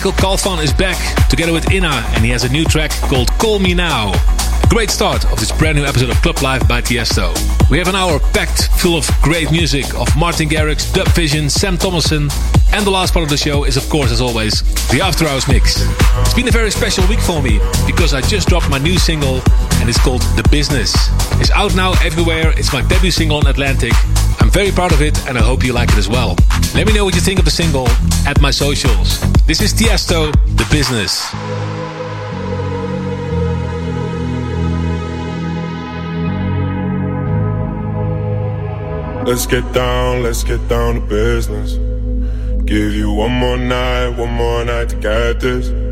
Calfan is back together with Inna, and he has a new track called Call Me Now. Great start of this brand new episode of Club Life by Tiesto. We have an hour packed full of great music of Martin Garrix, Dub Vision, Sem Thomasson, and the last part of the show is, of course, as always, the After Hours mix. It's been a very special week for me because I just dropped my new single and it's called The Business. It's out now everywhere. It's my debut single on Atlantic. I'm very proud of it and I hope you like it as well. Let me know what you think of the single at my socials. This is Tiesto, The Business. Let's get down, let's get down to business. Give you one more night, one more night to get this.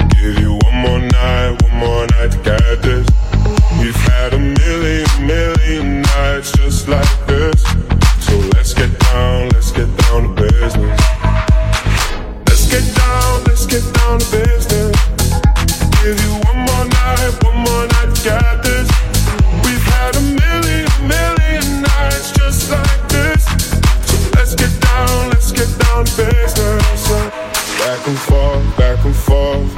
Give you one more night, one more night to get this. We've had a million, million nights just like this. So let's get down, let's get down to business. Let's get down, let's get down to business. Give you one more night, one more night to get this. We've had a million, million nights just like this. So let's get down, let's get down to business. Back and forth, back and forth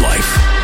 Life.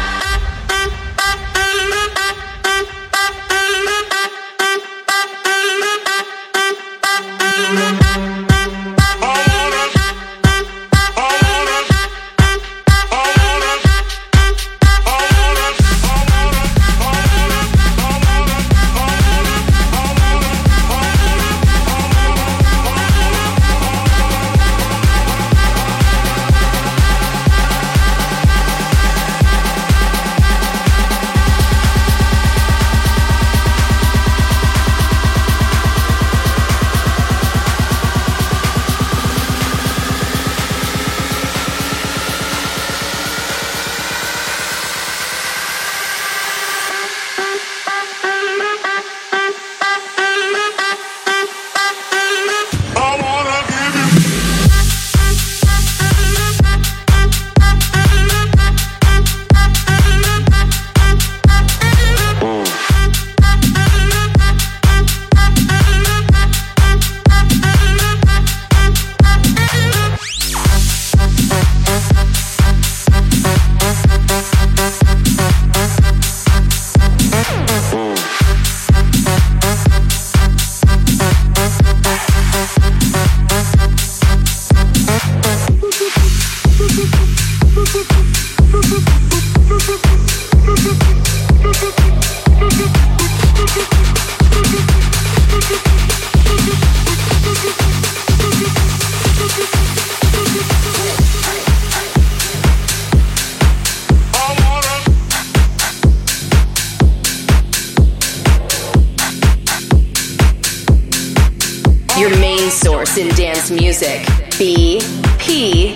your main source in dance music. BPM.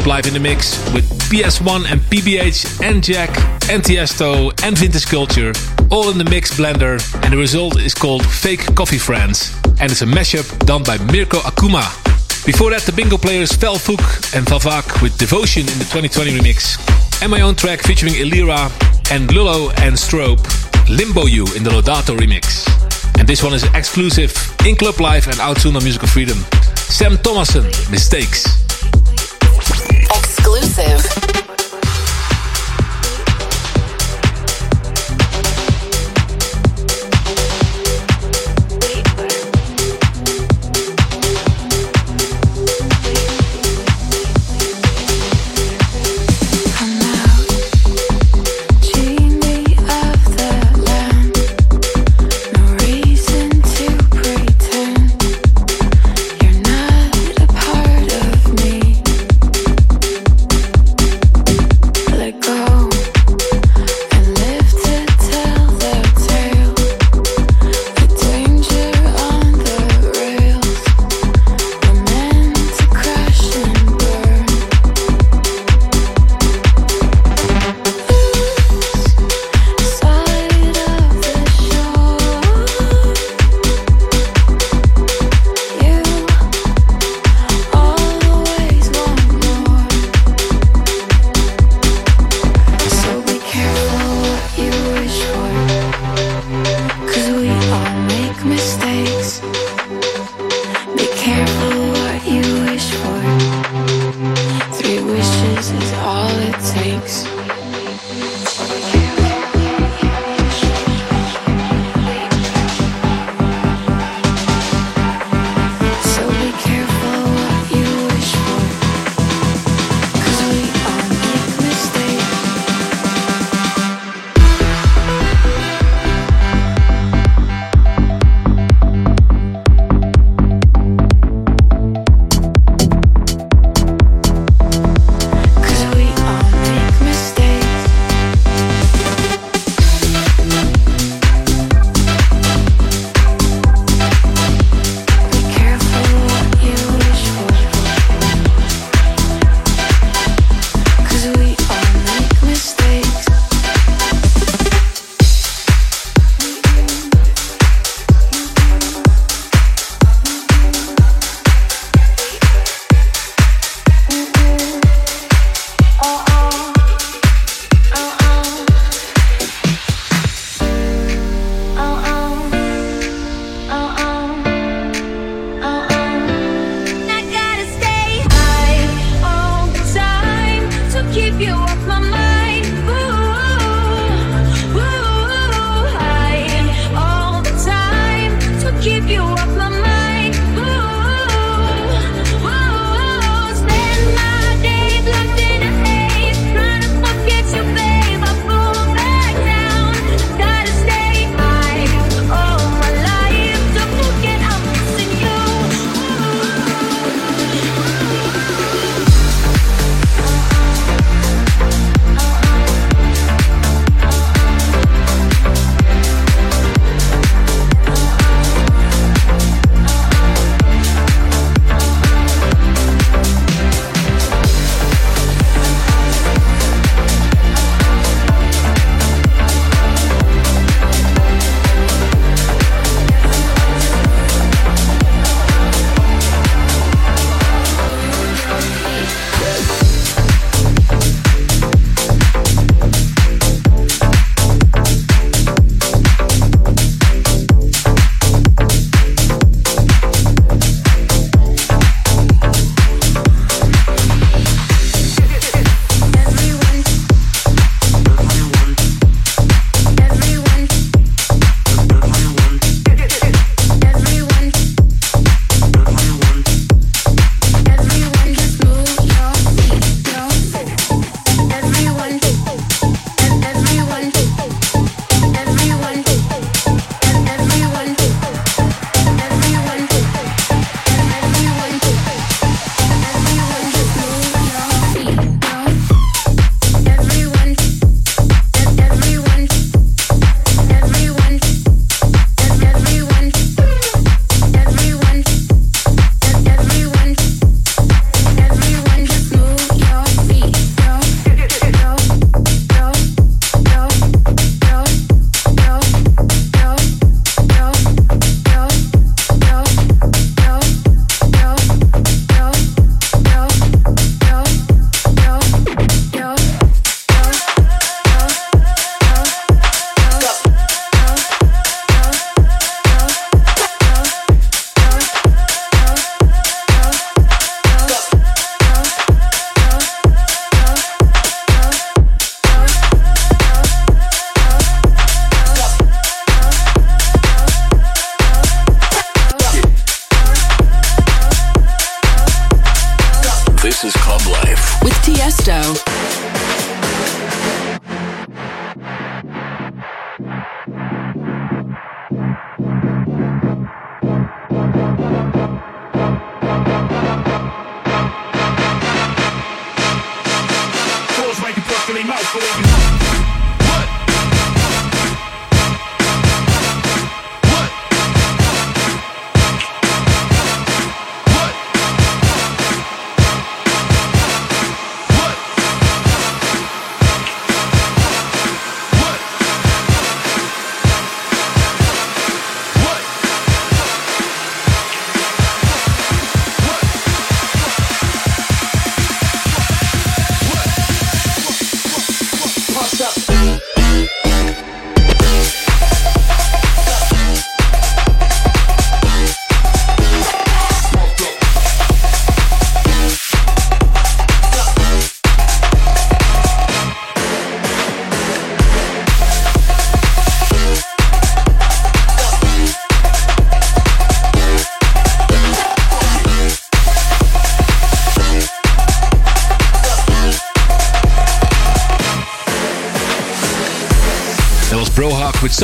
Club Life in the mix with PS1 and PBH and Jack and Tiesto and Vintage Culture all in the mix blender and the result is called Fake Coffee Friends and it's a mashup done by Mirco Akuma. Before that the bingo players Felguk and Fafaq with Devotion in the 2020 remix and my own track featuring ILIRA and Lulleaux and Strobe Limbo You in the Lodato remix. And this one is exclusive in Club Life and out soon on Musical Freedom. Sem Thomasson, Mistakes exclusive.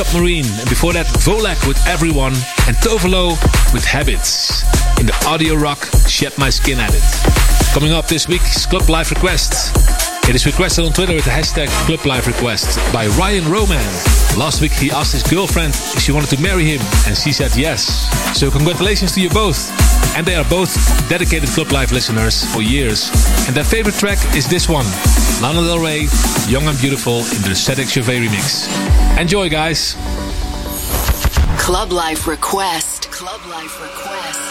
Submarine. And before that, Volac with Everyone and Tove Lo with Habits. In the Audiorokk, Shed My Skin Edit. Coming up this week's Club Life Request. It is requested on Twitter with the hashtag Club Life Request by Ryan Roman. Last week he asked his girlfriend if she wanted to marry him and she said yes. So congratulations to you both. And they are both dedicated Club Life listeners for years. And their favorite track is this one. Lana Del Rey, Young and Beautiful in the Cedric Gervais remix. Enjoy, guys. Club Life Request. Club Life Request.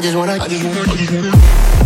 Just wanna, I just wanna, I just wanna.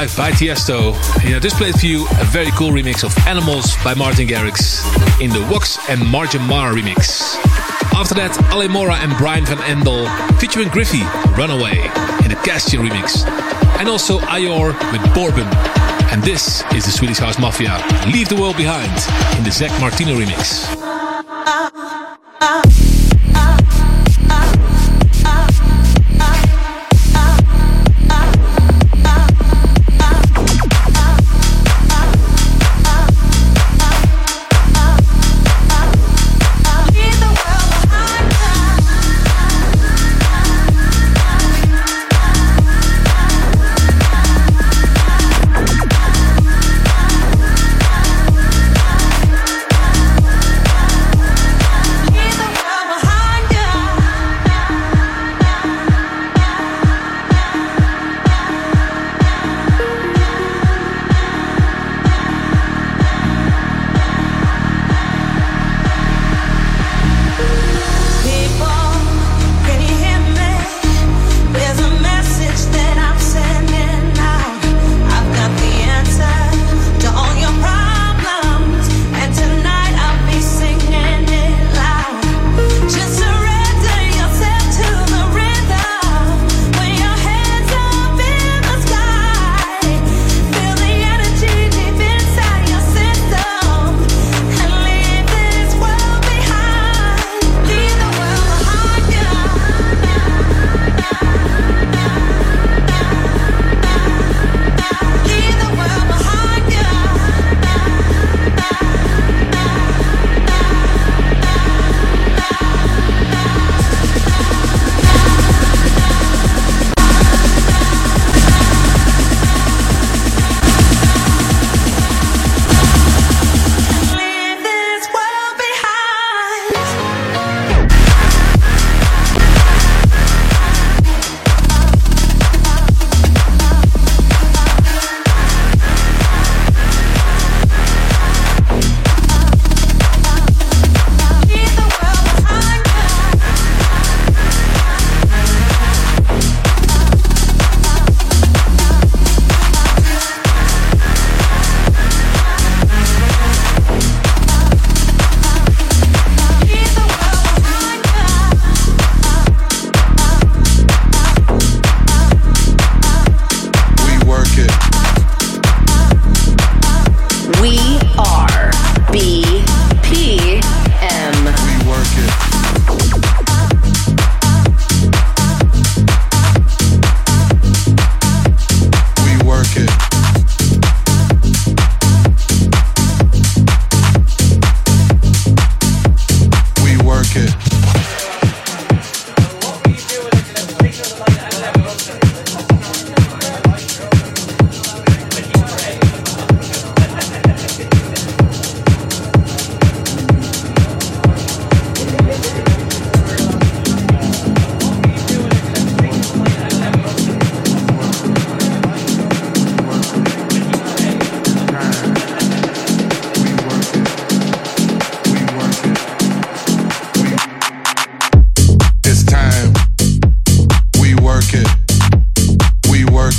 By Tiesto. I just played for you a very cool remix of Animals by Martin Garrix in the Wux and Mrgn Maar remix. After that, Ale Mora and Brian Van Andel featuring Griffie, Runaway in the Castion remix. And also Ayor with Bourbon. And this is the Swedish House Mafia, Leave the World Behind in the Zack Martino remix.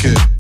Good.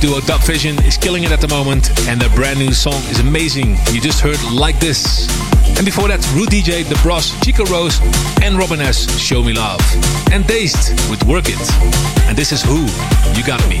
Duo Dubvision is killing it at the moment, and their brand new song is amazing. You just heard Like This. And before that, Root DJ, Da Brozz, Chico Rose, and Robin S. Show Me Love. And Dazed with Work It. And this is Wh0 You Got Me.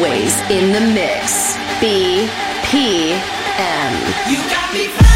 Always in the mix. BPM. You got me.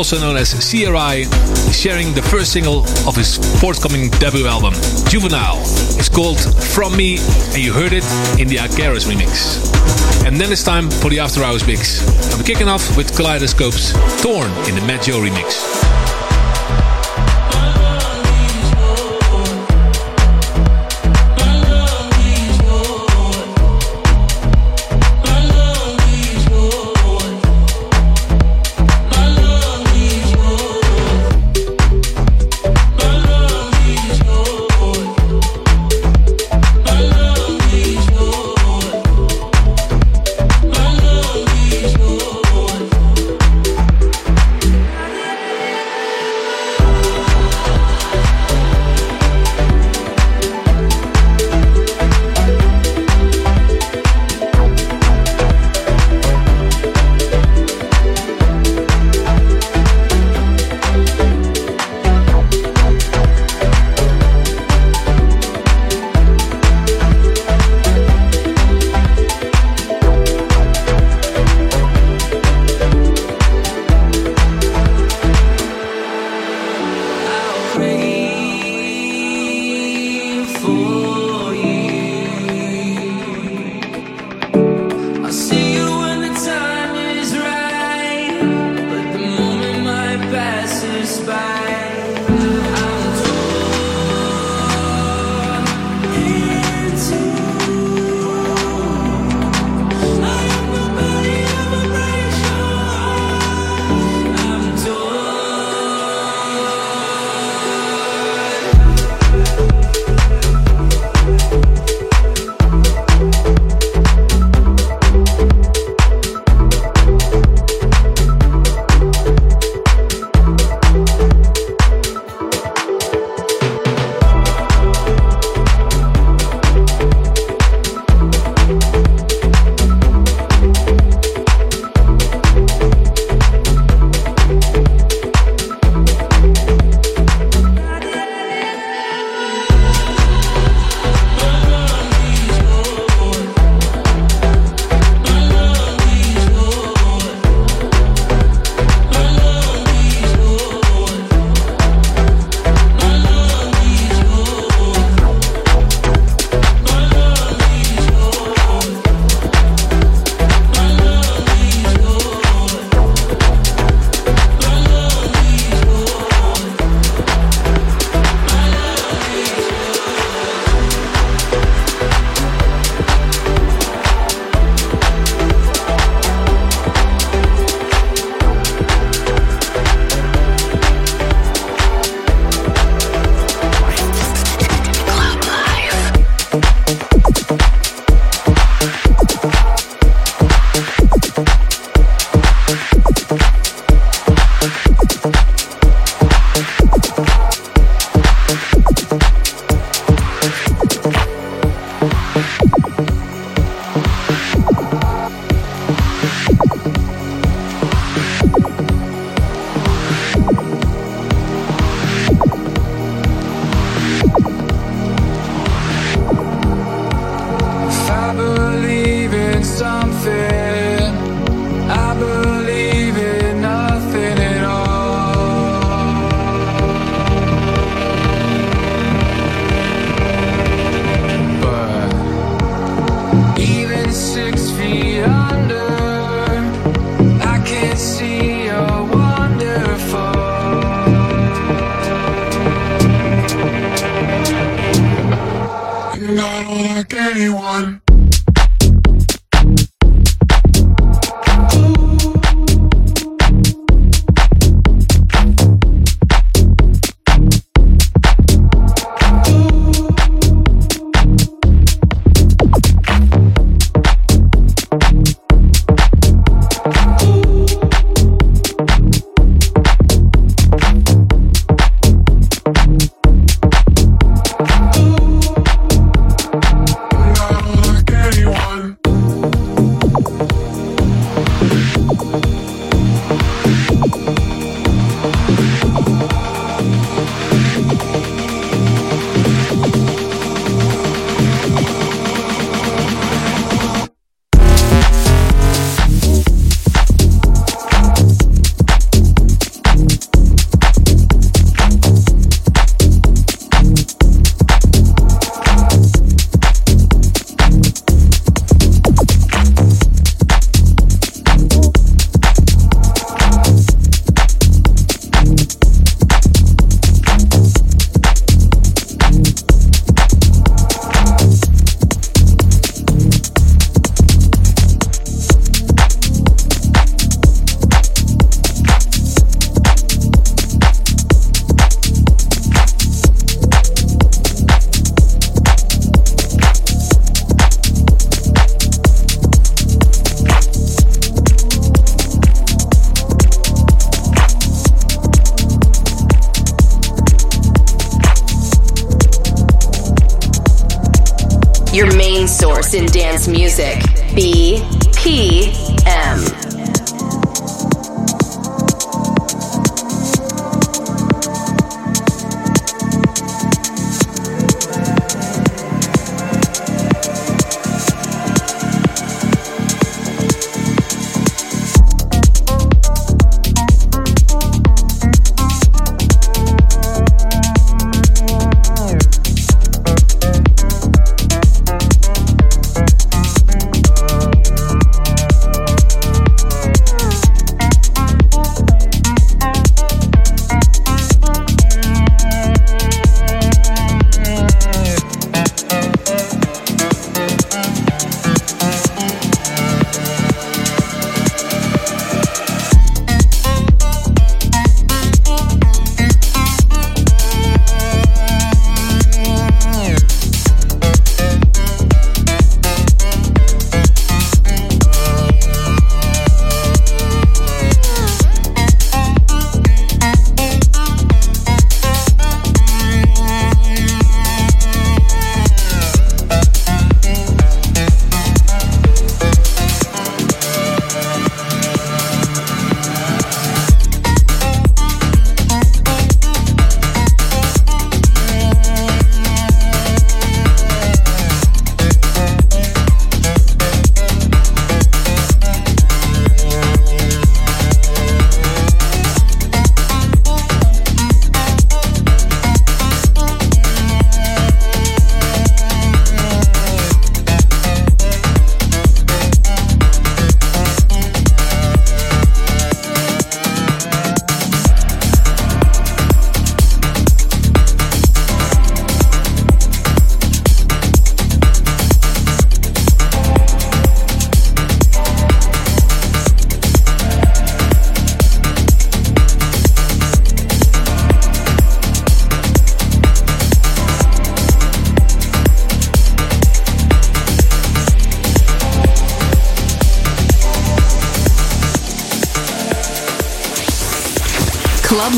Also known as CRI, is sharing the first single of his forthcoming debut album, Juvenile. It's called From Me, and you heard it in the Icarus remix. And then it's time for the After Hours mix. We're kicking off with Kolidescopes Torn in the Mat.Joe remix.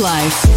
life.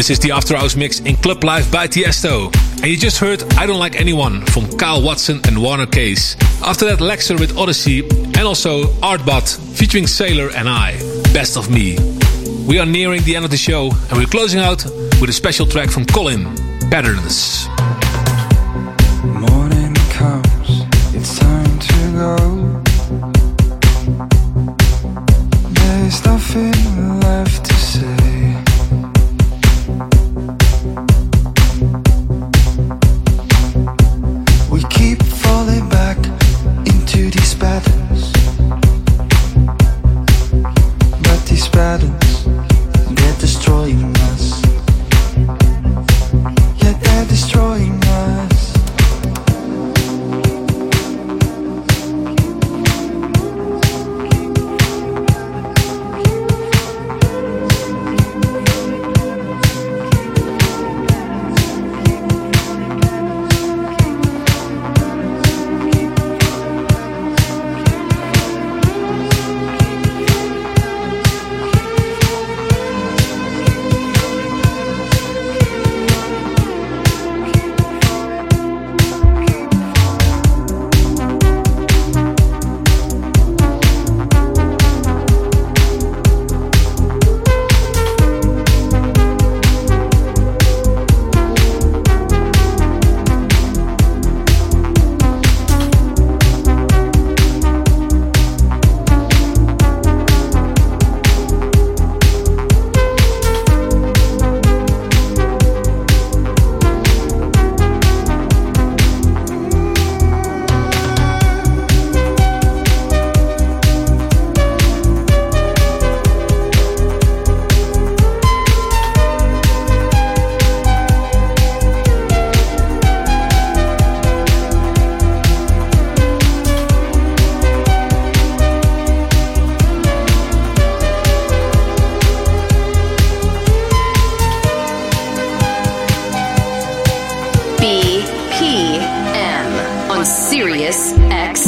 This is the After Hours mix in Club Life by Tiesto. And you just heard I Don't Like Anyone from Kyle Watson and Warner Case. After that, Lexer with Odyssey and also Artbot featuring Sailor and I, Best of Me. We are nearing the end of the show and we're closing out with a special track from Colyn, Patterns. Morning comes, it's time to go. There's nothing left to say. Sirius XM.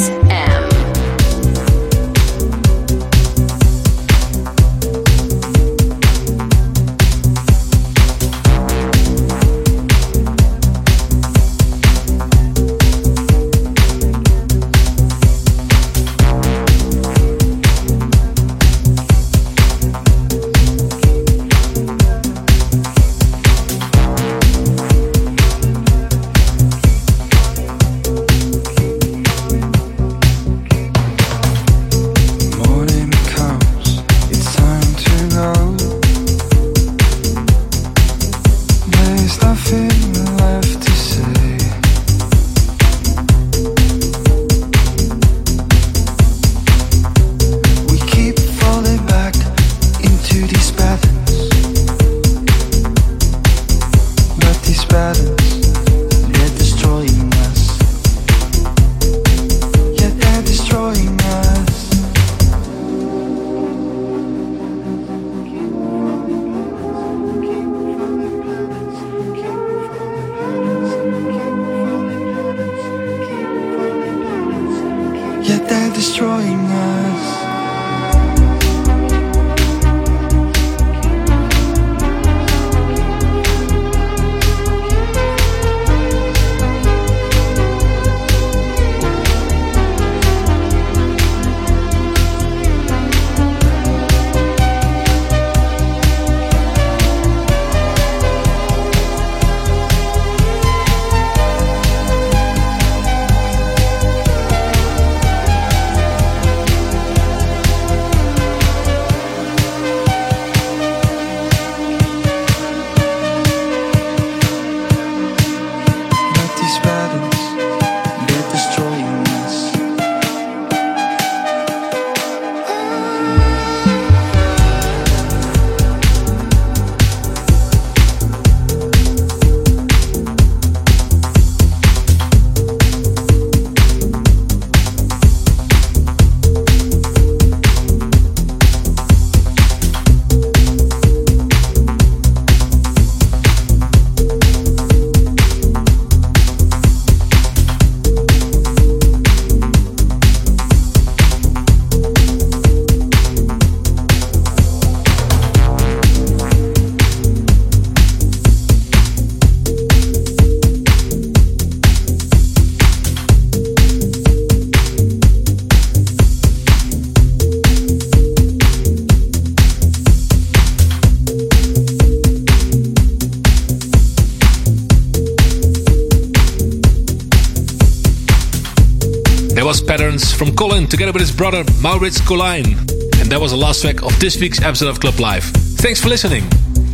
Together with his brother Maurits Colijn. And that was the last track of this week's episode of Club Life. Thanks for listening.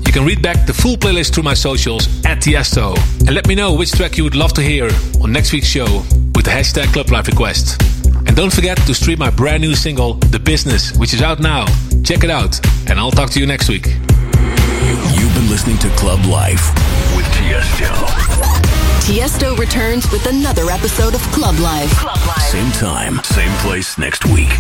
You can read back the full playlist through my socials at Tiesto. And let me know which track you would love to hear on next week's show with the hashtag Club Life Request. And don't forget to stream my brand new single, The Business, which is out now. Check it out, and I'll talk to you next week. You've been listening to Club Life with Tiesto. Tiesto returns with another episode of Club Life. Club Life. Same time, same place next week.